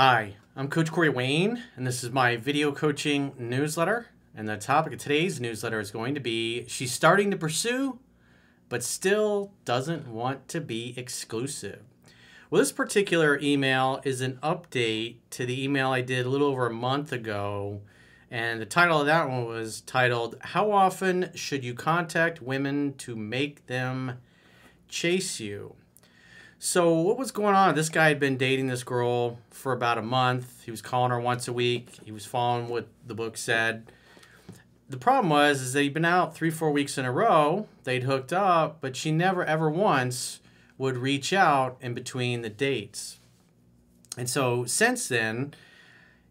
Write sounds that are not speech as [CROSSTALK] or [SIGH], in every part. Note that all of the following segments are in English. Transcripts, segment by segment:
Hi, I'm Coach Corey Wayne, and this is my video coaching newsletter. And the topic of today's newsletter is going to be She's starting to pursue, but still doesn't want to be exclusive. Well, this particular email is an update to the email I did a little over a month ago. And the title of that one was titled, How Often Should You Contact Women to Make Them Chase You? So what was going on? This guy had been dating this girl for about a month. He was calling her once a week. He was following what the book said. The problem was is they'd been out three, four weeks in a row. They'd hooked up, but she never ever once would reach out in between the dates. And so since then,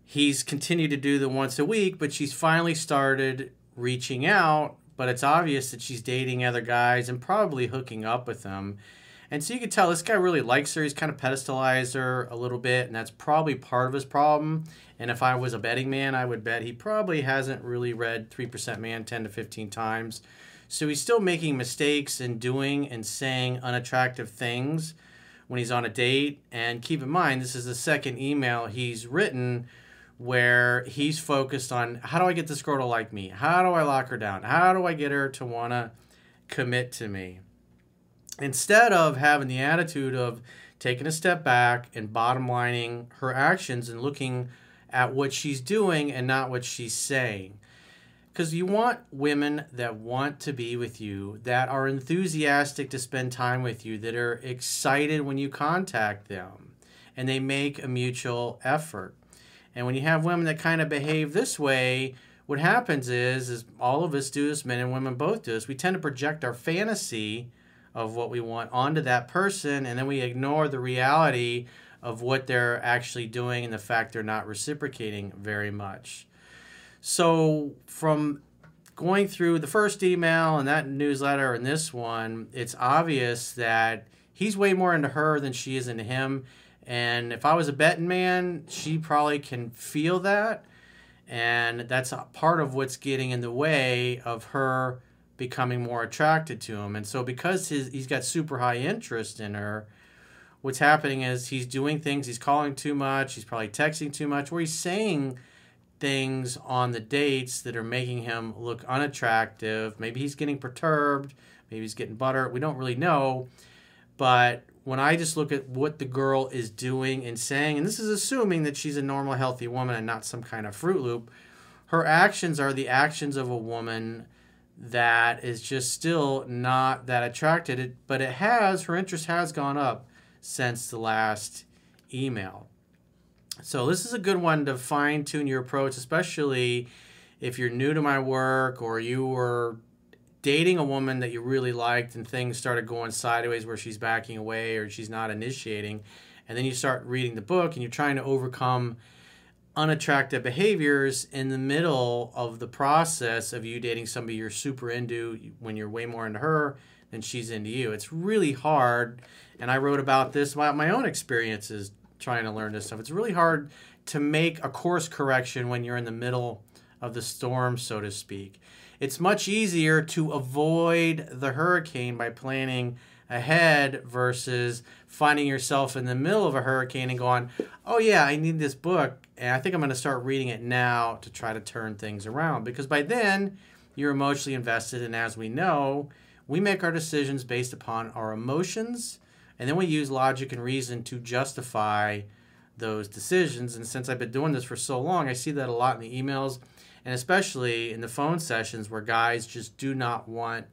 he's continued to do the once a week, but she's finally started reaching out. But it's obvious that she's dating other guys and probably hooking up with them. And so you can tell this guy really likes her. He's kind of pedestalized her a little bit, and that's probably part of his problem. And if I was a betting man, I would bet he probably hasn't really read 3% Man 10 to 15 times. So he's still making mistakes and doing and saying unattractive things when he's on a date. And keep in mind, this is the second email he's written where he's focused on how do I get this girl to like me? How do I lock her down? How do I get her to want to commit to me? Instead of having the attitude of taking a step back and bottom lining her actions and looking at what she's doing and not what she's saying. Because you want women that want to be with you, that are enthusiastic to spend time with you, that are excited when you contact them, and they make a mutual effort. And when you have women that kind of behave this way, what happens is, is all of us do this, men and women both do this. We tend to project our fantasy of what we want onto that person, and then we ignore the reality of what they're actually doing and the fact they're not reciprocating very much. So, from going through the first email and that newsletter and this one, it's obvious that he's way more into her than she is into him. And if I was a betting man, she probably can feel that. And that's part of what's getting in the way of her becoming more attracted to him. And so because his he's got super high interest in her, what's happening is he's doing things, he's calling too much, he's probably texting too much, where he's saying things on the dates that are making him look unattractive. Maybe he's getting perturbed, maybe he's getting butter. We don't really know. But when I just look at what the girl is doing and saying, and this is assuming that she's a normal, healthy woman and not some kind of Fruit Loop, her actions are the actions of a woman that is just still not that attracted. But it has her interest has gone up since the last email. So this is a good one to fine tune your approach especially if you're new to my work or you were dating a woman that you really liked and things started going sideways where she's backing away or she's not initiating and then you start reading the book and you're trying to overcome unattractive behaviors in the middle of the process of you dating somebody you're super into when you're way more into her than she's into you. It's really hard, and I wrote about this about my own experiences trying to learn this stuff. It's really hard to make a course correction when you're in the middle of the storm, so to speak. It's much easier to avoid the hurricane by planning ahead versus finding yourself in the middle of a hurricane and going, oh, yeah, I need this book. And I think I'm going to start reading it now to try to turn things around. Because by then, you're emotionally invested. And as we know, we make our decisions based upon our emotions. And then we use logic and reason to justify those decisions. And since I've been doing this for so long, I see that a lot in the emails and especially in the phone sessions where guys just do not want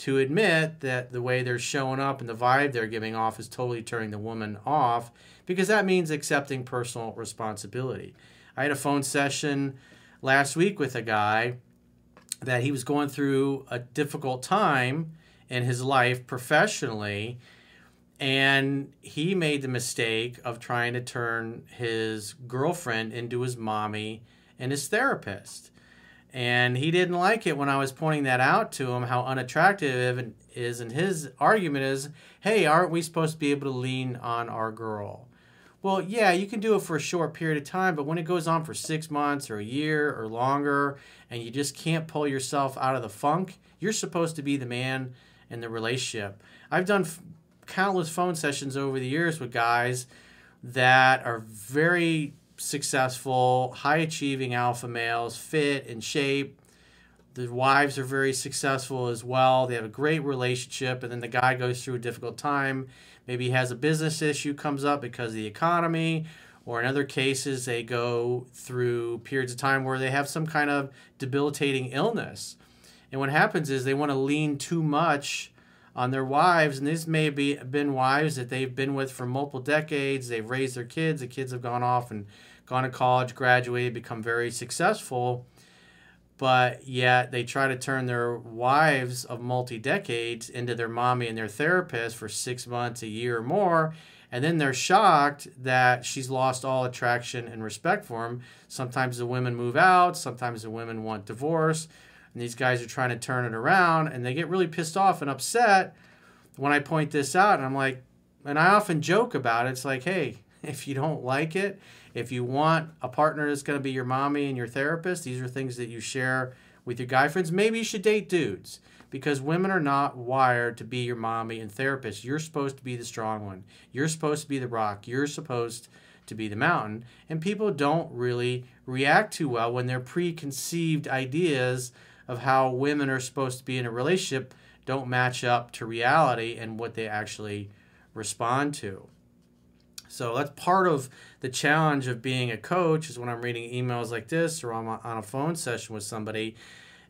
to admit that the way they're showing up and the vibe they're giving off is totally turning the woman off because that means accepting personal responsibility. I had a phone session last week with a guy that he was going through a difficult time in his life professionally and he made the mistake of trying to turn his girlfriend into his mommy and his therapist and he didn't like it when I was pointing that out to him how unattractive it is. And his argument is, hey, aren't we supposed to be able to lean on our girl? Well, yeah, you can do it for a short period of time, but when it goes on for six months or a year or longer, and you just can't pull yourself out of the funk, you're supposed to be the man in the relationship. I've done countless phone sessions over the years with guys that are very successful, high achieving alpha males, fit in shape. The wives are very successful as well. They have a great relationship, and then the guy goes through a difficult time. Maybe he has a business issue comes up because of the economy, or in other cases, they go through periods of time where they have some kind of debilitating illness. And what happens is they want to lean too much on their wives, and these may be been wives that they've been with for multiple decades. They've raised their kids. The kids have gone off and gone to college, graduated, become very successful, but yet they try to turn their wives of multi decades into their mommy and their therapist for six months, a year or more. And then they're shocked that she's lost all attraction and respect for him. Sometimes the women move out, sometimes the women want divorce. And these guys are trying to turn it around and they get really pissed off and upset when I point this out. And I'm like, and I often joke about it. It's like, hey, [LAUGHS] if you don't like it, if you want a partner that's going to be your mommy and your therapist, these are things that you share with your guy friends. Maybe you should date dudes because women are not wired to be your mommy and therapist. You're supposed to be the strong one. You're supposed to be the rock. You're supposed to be the mountain. And people don't really react too well when their preconceived ideas of how women are supposed to be in a relationship don't match up to reality and what they actually respond to. So that's part of the challenge of being a coach is when I'm reading emails like this or I'm on a phone session with somebody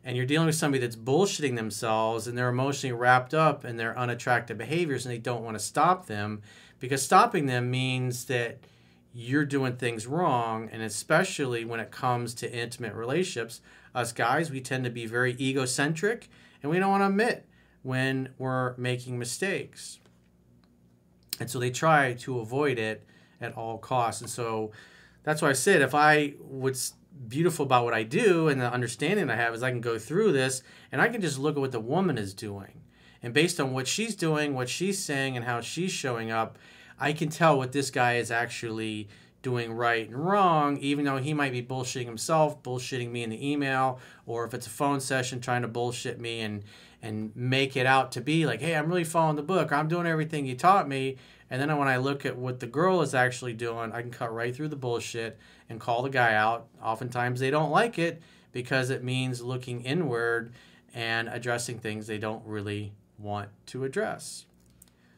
and you're dealing with somebody that's bullshitting themselves and they're emotionally wrapped up in their unattractive behaviors and they don't want to stop them because stopping them means that you're doing things wrong and especially when it comes to intimate relationships us guys we tend to be very egocentric and we don't want to admit when we're making mistakes and so they try to avoid it at all costs. And so that's why I said if I what's beautiful about what I do and the understanding I have is I can go through this and I can just look at what the woman is doing. And based on what she's doing, what she's saying, and how she's showing up, I can tell what this guy is actually doing right and wrong, even though he might be bullshitting himself, bullshitting me in the email, or if it's a phone session trying to bullshit me and and make it out to be like, hey, I'm really following the book, I'm doing everything you taught me. And then when I look at what the girl is actually doing, I can cut right through the bullshit and call the guy out. Oftentimes they don't like it because it means looking inward and addressing things they don't really want to address.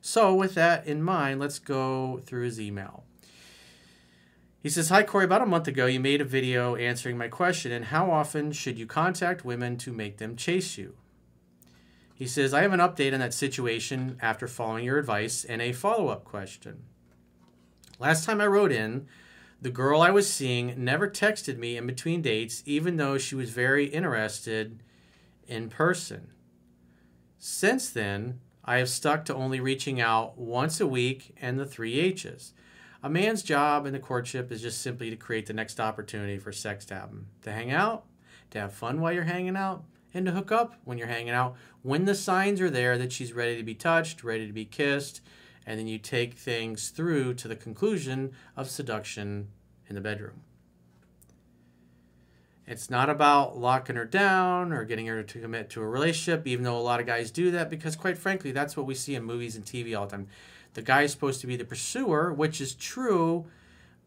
So, with that in mind, let's go through his email. He says, Hi, Corey. About a month ago, you made a video answering my question, and how often should you contact women to make them chase you? He says, I have an update on that situation after following your advice and a follow up question. Last time I wrote in, the girl I was seeing never texted me in between dates, even though she was very interested in person. Since then, I have stuck to only reaching out once a week and the three H's. A man's job in the courtship is just simply to create the next opportunity for sex to happen, to hang out, to have fun while you're hanging out, and to hook up when you're hanging out when the signs are there that she's ready to be touched, ready to be kissed, and then you take things through to the conclusion of seduction in the bedroom. It's not about locking her down or getting her to commit to a relationship, even though a lot of guys do that, because quite frankly, that's what we see in movies and TV all the time. The guy is supposed to be the pursuer, which is true,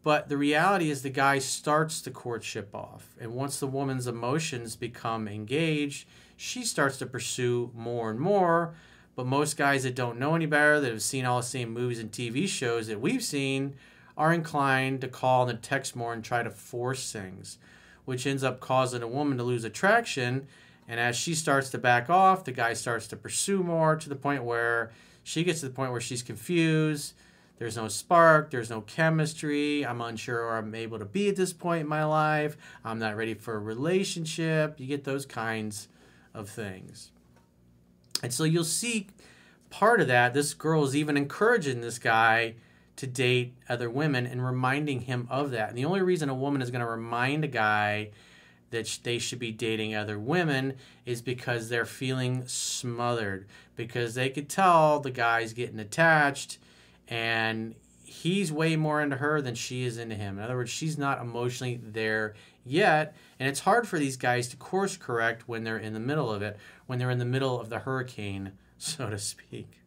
but the reality is the guy starts the courtship off. And once the woman's emotions become engaged, she starts to pursue more and more. But most guys that don't know any better, that have seen all the same movies and TV shows that we've seen, are inclined to call and text more and try to force things, which ends up causing a woman to lose attraction. And as she starts to back off, the guy starts to pursue more to the point where she gets to the point where she's confused there's no spark, there's no chemistry. I'm unsure where I'm able to be at this point in my life. I'm not ready for a relationship. You get those kinds of things. And so you'll see part of that. This girl is even encouraging this guy to date other women and reminding him of that. And the only reason a woman is going to remind a guy that they should be dating other women is because they're feeling smothered, because they could tell the guy's getting attached and he's way more into her than she is into him. In other words, she's not emotionally there yet, and it's hard for these guys to course correct when they're in the middle of it, when they're in the middle of the hurricane, [LAUGHS] so to speak.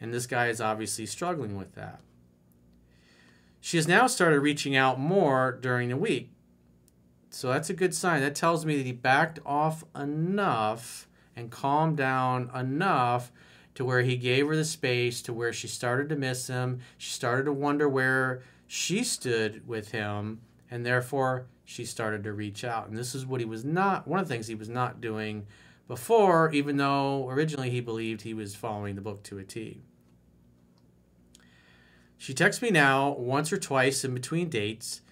And this guy is obviously struggling with that. She has now started reaching out more during the week. So that's a good sign. That tells me that he backed off enough and calmed down enough to where he gave her the space to where she started to miss him. She started to wonder where she stood with him, and therefore she started to reach out. And this is what he was not, one of the things he was not doing before, even though originally he believed he was following the book to a T. She texts me now once or twice in between dates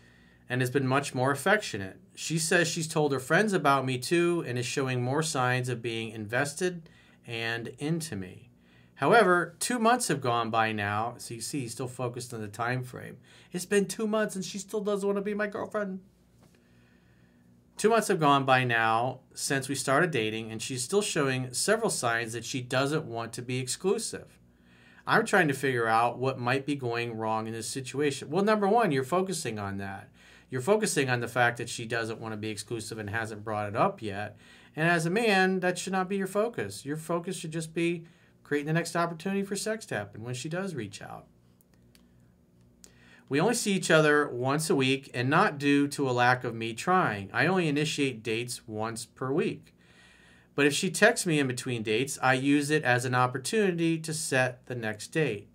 and has been much more affectionate. She says she's told her friends about me too and is showing more signs of being invested and into me. However, two months have gone by now, so you see he's still focused on the time frame. It's been two months and she still doesn't want to be my girlfriend. Two months have gone by now since we started dating, and she's still showing several signs that she doesn't want to be exclusive. I'm trying to figure out what might be going wrong in this situation. Well, number one, you're focusing on that. You're focusing on the fact that she doesn't want to be exclusive and hasn't brought it up yet. And as a man, that should not be your focus. Your focus should just be creating the next opportunity for sex to happen when she does reach out. We only see each other once a week and not due to a lack of me trying. I only initiate dates once per week. But if she texts me in between dates, I use it as an opportunity to set the next date.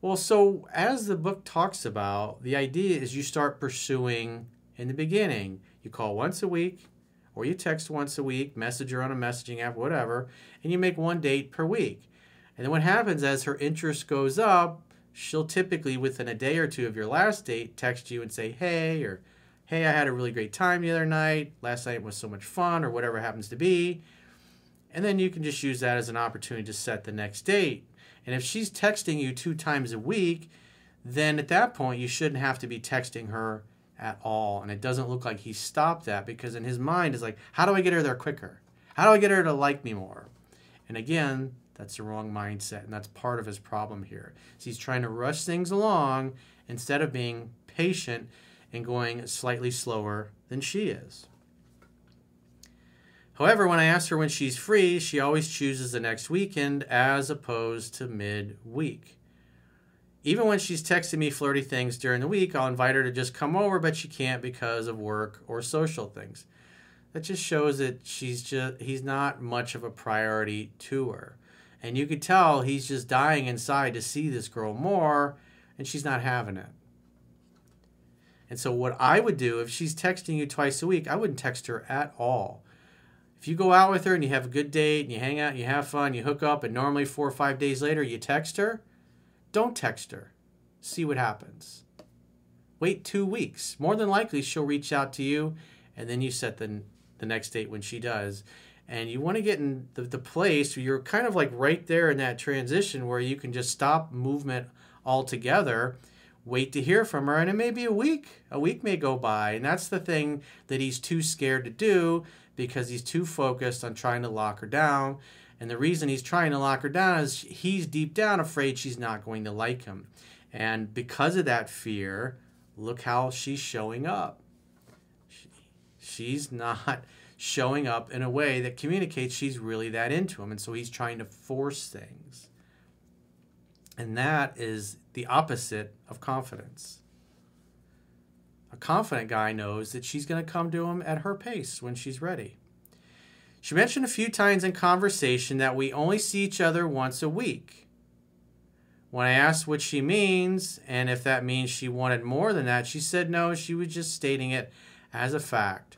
Well, so as the book talks about, the idea is you start pursuing in the beginning. You call once a week, or you text once a week, message her on a messaging app, whatever, and you make one date per week. And then what happens as her interest goes up, she'll typically within a day or two of your last date text you and say, hey, or hey, I had a really great time the other night. Last night was so much fun, or whatever happens to be. And then you can just use that as an opportunity to set the next date. And if she's texting you two times a week, then at that point you shouldn't have to be texting her at all. And it doesn't look like he stopped that because in his mind is like, how do I get her there quicker? How do I get her to like me more? And again, that's the wrong mindset, and that's part of his problem here. So he's trying to rush things along instead of being patient and going slightly slower than she is. However, when I ask her when she's free, she always chooses the next weekend as opposed to mid-week. Even when she's texting me flirty things during the week, I'll invite her to just come over, but she can't because of work or social things. That just shows that she's just he's not much of a priority to her. And you could tell he's just dying inside to see this girl more, and she's not having it. And so, what I would do if she's texting you twice a week, I wouldn't text her at all. If you go out with her and you have a good date and you hang out and you have fun, you hook up, and normally four or five days later you text her, don't text her. See what happens. Wait two weeks. More than likely, she'll reach out to you, and then you set the, the next date when she does and you want to get in the, the place where you're kind of like right there in that transition where you can just stop movement altogether wait to hear from her and it may be a week a week may go by and that's the thing that he's too scared to do because he's too focused on trying to lock her down and the reason he's trying to lock her down is he's deep down afraid she's not going to like him and because of that fear look how she's showing up she, she's not [LAUGHS] showing up in a way that communicates she's really that into him. And so he's trying to force things. And that is the opposite of confidence. A confident guy knows that she's going to come to him at her pace when she's ready. She mentioned a few times in conversation that we only see each other once a week. When I asked what she means and if that means she wanted more than that, she said no, she was just stating it as a fact.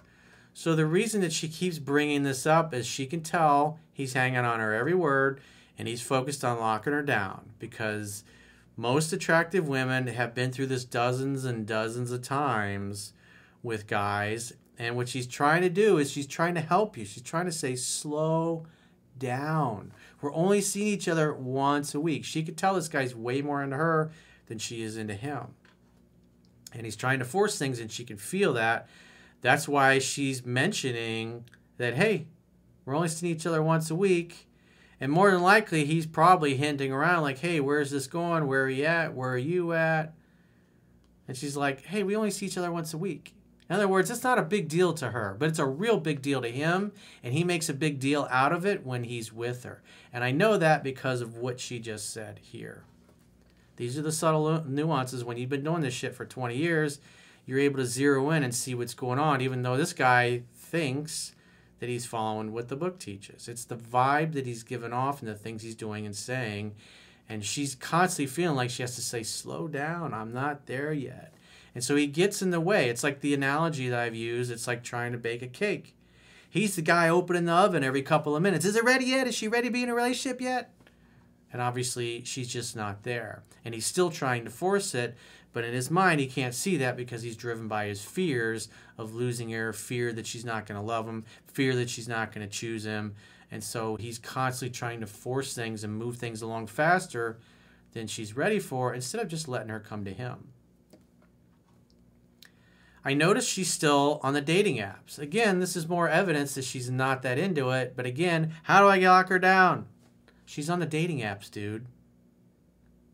So the reason that she keeps bringing this up is she can tell he's hanging on her every word and he's focused on locking her down because most attractive women have been through this dozens and dozens of times with guys and what she's trying to do is she's trying to help you. She's trying to say slow down. We're only seeing each other once a week. She could tell this guy's way more into her than she is into him. And he's trying to force things and she can feel that that's why she's mentioning that, hey, we're only seeing each other once a week. And more than likely, he's probably hinting around, like, hey, where's this going? Where are you at? Where are you at? And she's like, hey, we only see each other once a week. In other words, it's not a big deal to her, but it's a real big deal to him. And he makes a big deal out of it when he's with her. And I know that because of what she just said here. These are the subtle nuances. When you've been doing this shit for 20 years, you're able to zero in and see what's going on, even though this guy thinks that he's following what the book teaches. It's the vibe that he's given off and the things he's doing and saying. And she's constantly feeling like she has to say, Slow down, I'm not there yet. And so he gets in the way. It's like the analogy that I've used it's like trying to bake a cake. He's the guy opening the oven every couple of minutes. Is it ready yet? Is she ready to be in a relationship yet? And obviously, she's just not there. And he's still trying to force it, but in his mind, he can't see that because he's driven by his fears of losing her, fear that she's not going to love him, fear that she's not going to choose him. And so he's constantly trying to force things and move things along faster than she's ready for instead of just letting her come to him. I notice she's still on the dating apps. Again, this is more evidence that she's not that into it. But again, how do I lock her down? She's on the dating apps, dude.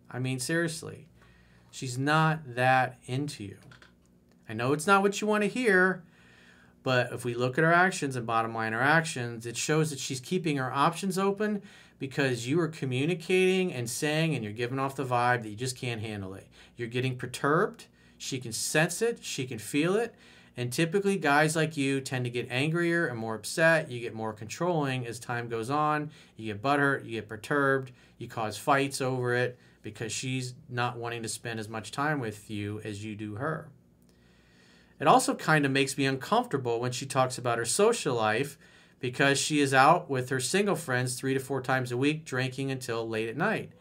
I mean, seriously. She's not that into you. I know it's not what you want to hear, but if we look at her actions and bottom line her actions, it shows that she's keeping her options open because you are communicating and saying and you're giving off the vibe that you just can't handle it. You're getting perturbed she can sense it, she can feel it. And typically, guys like you tend to get angrier and more upset. You get more controlling as time goes on. You get butthurt, you get perturbed, you cause fights over it because she's not wanting to spend as much time with you as you do her. It also kind of makes me uncomfortable when she talks about her social life because she is out with her single friends three to four times a week drinking until late at night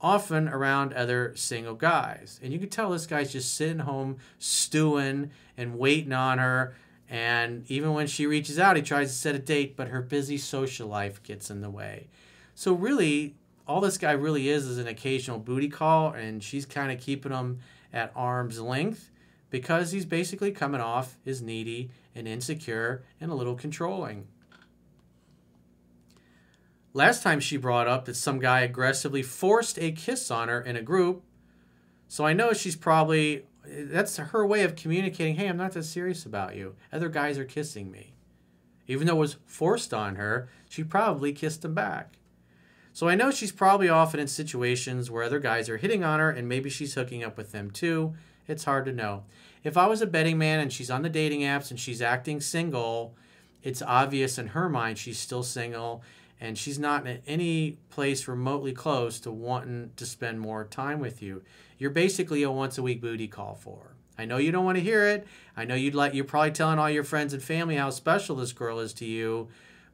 often around other single guys. And you can tell this guy's just sitting home stewing and waiting on her. And even when she reaches out, he tries to set a date, but her busy social life gets in the way. So, really, all this guy really is is an occasional booty call, and she's kind of keeping him at arm's length because he's basically coming off as needy and insecure and a little controlling. Last time she brought up that some guy aggressively forced a kiss on her in a group. So I know she's probably, that's her way of communicating hey, I'm not that serious about you. Other guys are kissing me. Even though it was forced on her, she probably kissed him back. So I know she's probably often in situations where other guys are hitting on her and maybe she's hooking up with them too. It's hard to know. If I was a betting man and she's on the dating apps and she's acting single, it's obvious in her mind she's still single and she's not in any place remotely close to wanting to spend more time with you. You're basically a once a week booty call for her. I know you don't want to hear it. I know you'd like you're probably telling all your friends and family how special this girl is to you,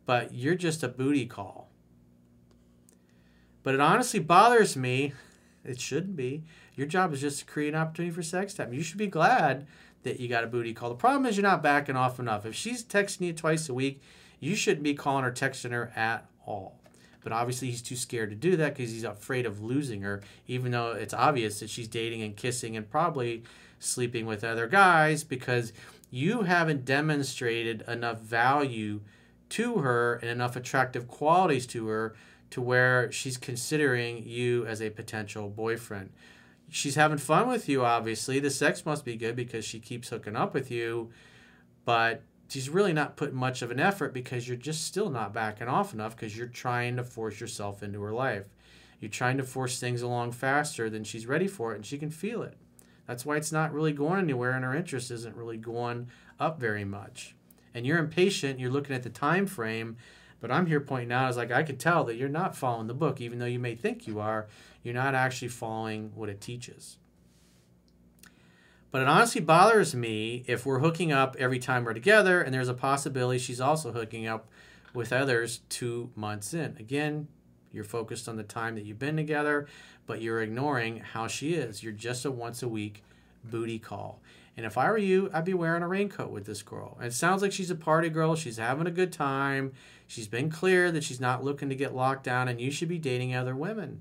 but you're just a booty call. But it honestly bothers me. It shouldn't be. Your job is just to create an opportunity for sex time. You should be glad that you got a booty call. The problem is you're not backing off enough. If she's texting you twice a week, you shouldn't be calling or texting her at all. But obviously, he's too scared to do that because he's afraid of losing her, even though it's obvious that she's dating and kissing and probably sleeping with other guys because you haven't demonstrated enough value to her and enough attractive qualities to her to where she's considering you as a potential boyfriend. She's having fun with you, obviously. The sex must be good because she keeps hooking up with you, but she's really not putting much of an effort because you're just still not backing off enough because you're trying to force yourself into her life. You're trying to force things along faster than she's ready for it and she can feel it. That's why it's not really going anywhere and her interest isn't really going up very much. And you're impatient, you're looking at the time frame, but I'm here pointing out is like I can tell that you're not following the book even though you may think you are. You're not actually following what it teaches. But it honestly bothers me if we're hooking up every time we're together and there's a possibility she's also hooking up with others two months in. Again, you're focused on the time that you've been together, but you're ignoring how she is. You're just a once a week booty call. And if I were you, I'd be wearing a raincoat with this girl. It sounds like she's a party girl. She's having a good time. She's been clear that she's not looking to get locked down, and you should be dating other women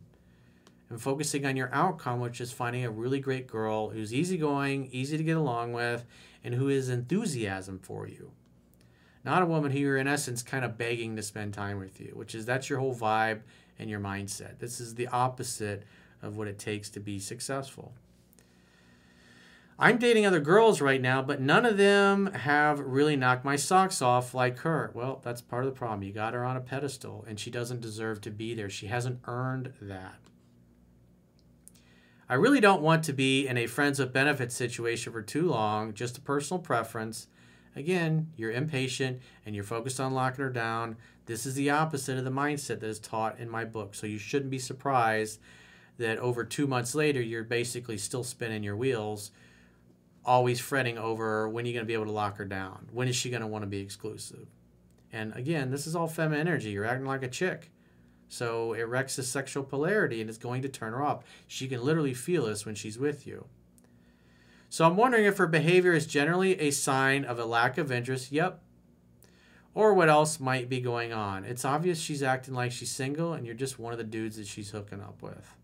and focusing on your outcome, which is finding a really great girl who's easygoing, easy to get along with, and who is enthusiasm for you. Not a woman who you're in essence kind of begging to spend time with you, which is that's your whole vibe and your mindset. This is the opposite of what it takes to be successful. I'm dating other girls right now, but none of them have really knocked my socks off like her. Well, that's part of the problem. You got her on a pedestal, and she doesn't deserve to be there. She hasn't earned that. I really don't want to be in a friends with benefits situation for too long, just a personal preference. Again, you're impatient and you're focused on locking her down. This is the opposite of the mindset that is taught in my book. So you shouldn't be surprised that over two months later, you're basically still spinning your wheels, always fretting over when you're going to be able to lock her down. When is she going to want to be exclusive? And again, this is all feminine energy. You're acting like a chick. So it wrecks the sexual polarity and it's going to turn her off. She can literally feel this when she's with you. So I'm wondering if her behavior is generally a sign of a lack of interest. Yep. Or what else might be going on. It's obvious she's acting like she's single and you're just one of the dudes that she's hooking up with.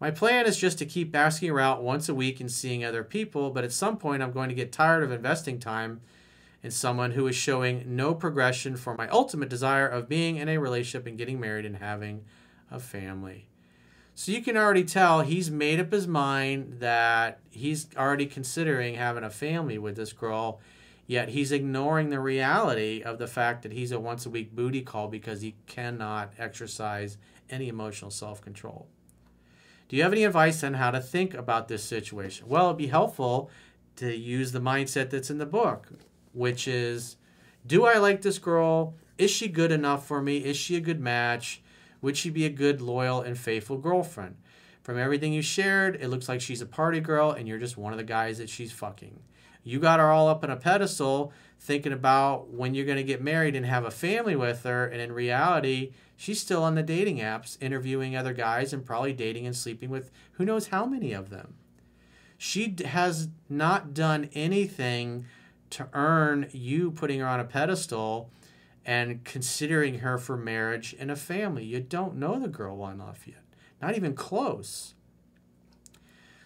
My plan is just to keep asking her out once a week and seeing other people, but at some point I'm going to get tired of investing time in someone who is showing no progression for my ultimate desire of being in a relationship and getting married and having a family. So you can already tell he's made up his mind that he's already considering having a family with this girl, yet he's ignoring the reality of the fact that he's a once a week booty call because he cannot exercise any emotional self control. Do you have any advice on how to think about this situation? Well, it'd be helpful to use the mindset that's in the book, which is Do I like this girl? Is she good enough for me? Is she a good match? Would she be a good, loyal, and faithful girlfriend? From everything you shared, it looks like she's a party girl and you're just one of the guys that she's fucking. You got her all up on a pedestal thinking about when you're going to get married and have a family with her, and in reality, she's still on the dating apps interviewing other guys and probably dating and sleeping with who knows how many of them. She has not done anything to earn you putting her on a pedestal and considering her for marriage and a family. You don't know the girl well enough yet, not even close.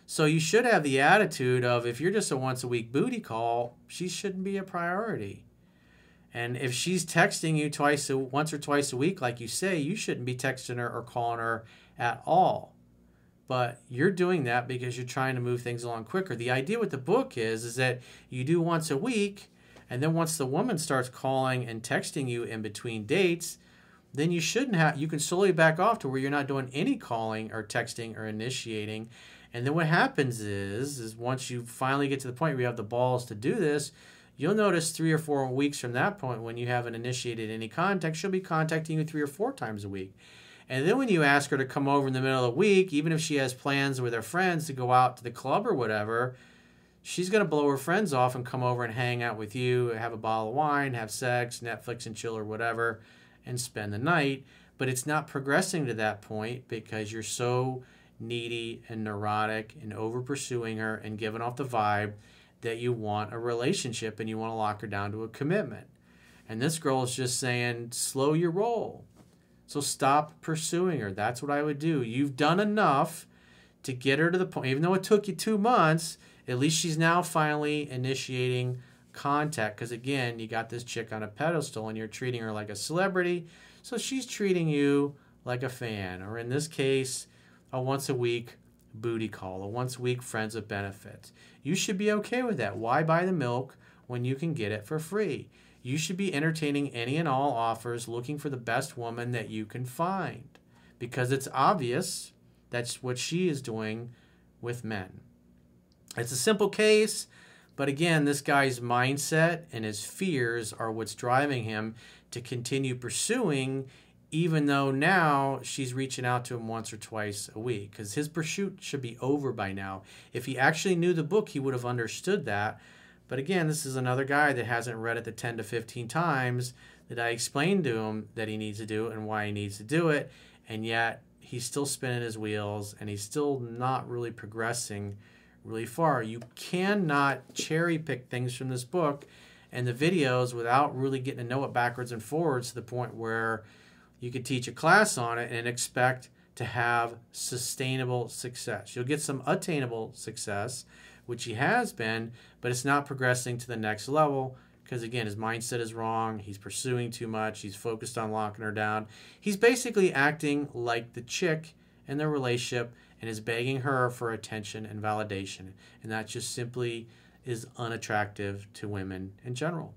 So you should have the attitude of if you're just a once a week booty call, she shouldn't be a priority. And if she's texting you twice once or twice a week like you say, you shouldn't be texting her or calling her at all. But you're doing that because you're trying to move things along quicker. The idea with the book is is that you do once a week and then once the woman starts calling and texting you in between dates, then you shouldn't have you can slowly back off to where you're not doing any calling or texting or initiating and then what happens is, is once you finally get to the point where you have the balls to do this, you'll notice three or four weeks from that point when you haven't initiated any contact, she'll be contacting you three or four times a week. And then when you ask her to come over in the middle of the week, even if she has plans with her friends to go out to the club or whatever, she's going to blow her friends off and come over and hang out with you, have a bottle of wine, have sex, Netflix and chill or whatever, and spend the night. But it's not progressing to that point because you're so needy and neurotic and over pursuing her and giving off the vibe that you want a relationship and you want to lock her down to a commitment. And this girl is just saying, slow your roll. So stop pursuing her. That's what I would do. You've done enough to get her to the point, even though it took you two months, at least she's now finally initiating contact. Because again, you got this chick on a pedestal and you're treating her like a celebrity. So she's treating you like a fan. Or in this case, a once a week booty call, a once a week friends of benefits. You should be okay with that. Why buy the milk when you can get it for free? You should be entertaining any and all offers, looking for the best woman that you can find because it's obvious that's what she is doing with men. It's a simple case, but again, this guy's mindset and his fears are what's driving him to continue pursuing even though now she's reaching out to him once or twice a week because his pursuit should be over by now. If he actually knew the book, he would have understood that. But again, this is another guy that hasn't read it the 10 to 15 times that I explained to him that he needs to do and why he needs to do it. And yet he's still spinning his wheels and he's still not really progressing really far. You cannot cherry pick things from this book and the videos without really getting to know it backwards and forwards to the point where you could teach a class on it and expect to have sustainable success. You'll get some attainable success, which he has been, but it's not progressing to the next level because, again, his mindset is wrong. He's pursuing too much. He's focused on locking her down. He's basically acting like the chick in the relationship and is begging her for attention and validation. And that just simply is unattractive to women in general.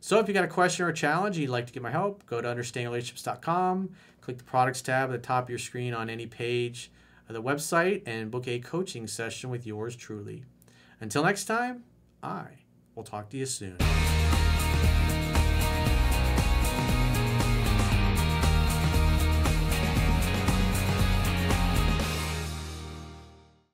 So if you got a question or a challenge you'd like to get my help, go to understandingrelationships.com, click the products tab at the top of your screen on any page of the website and book a coaching session with yours truly. Until next time, I will talk to you soon.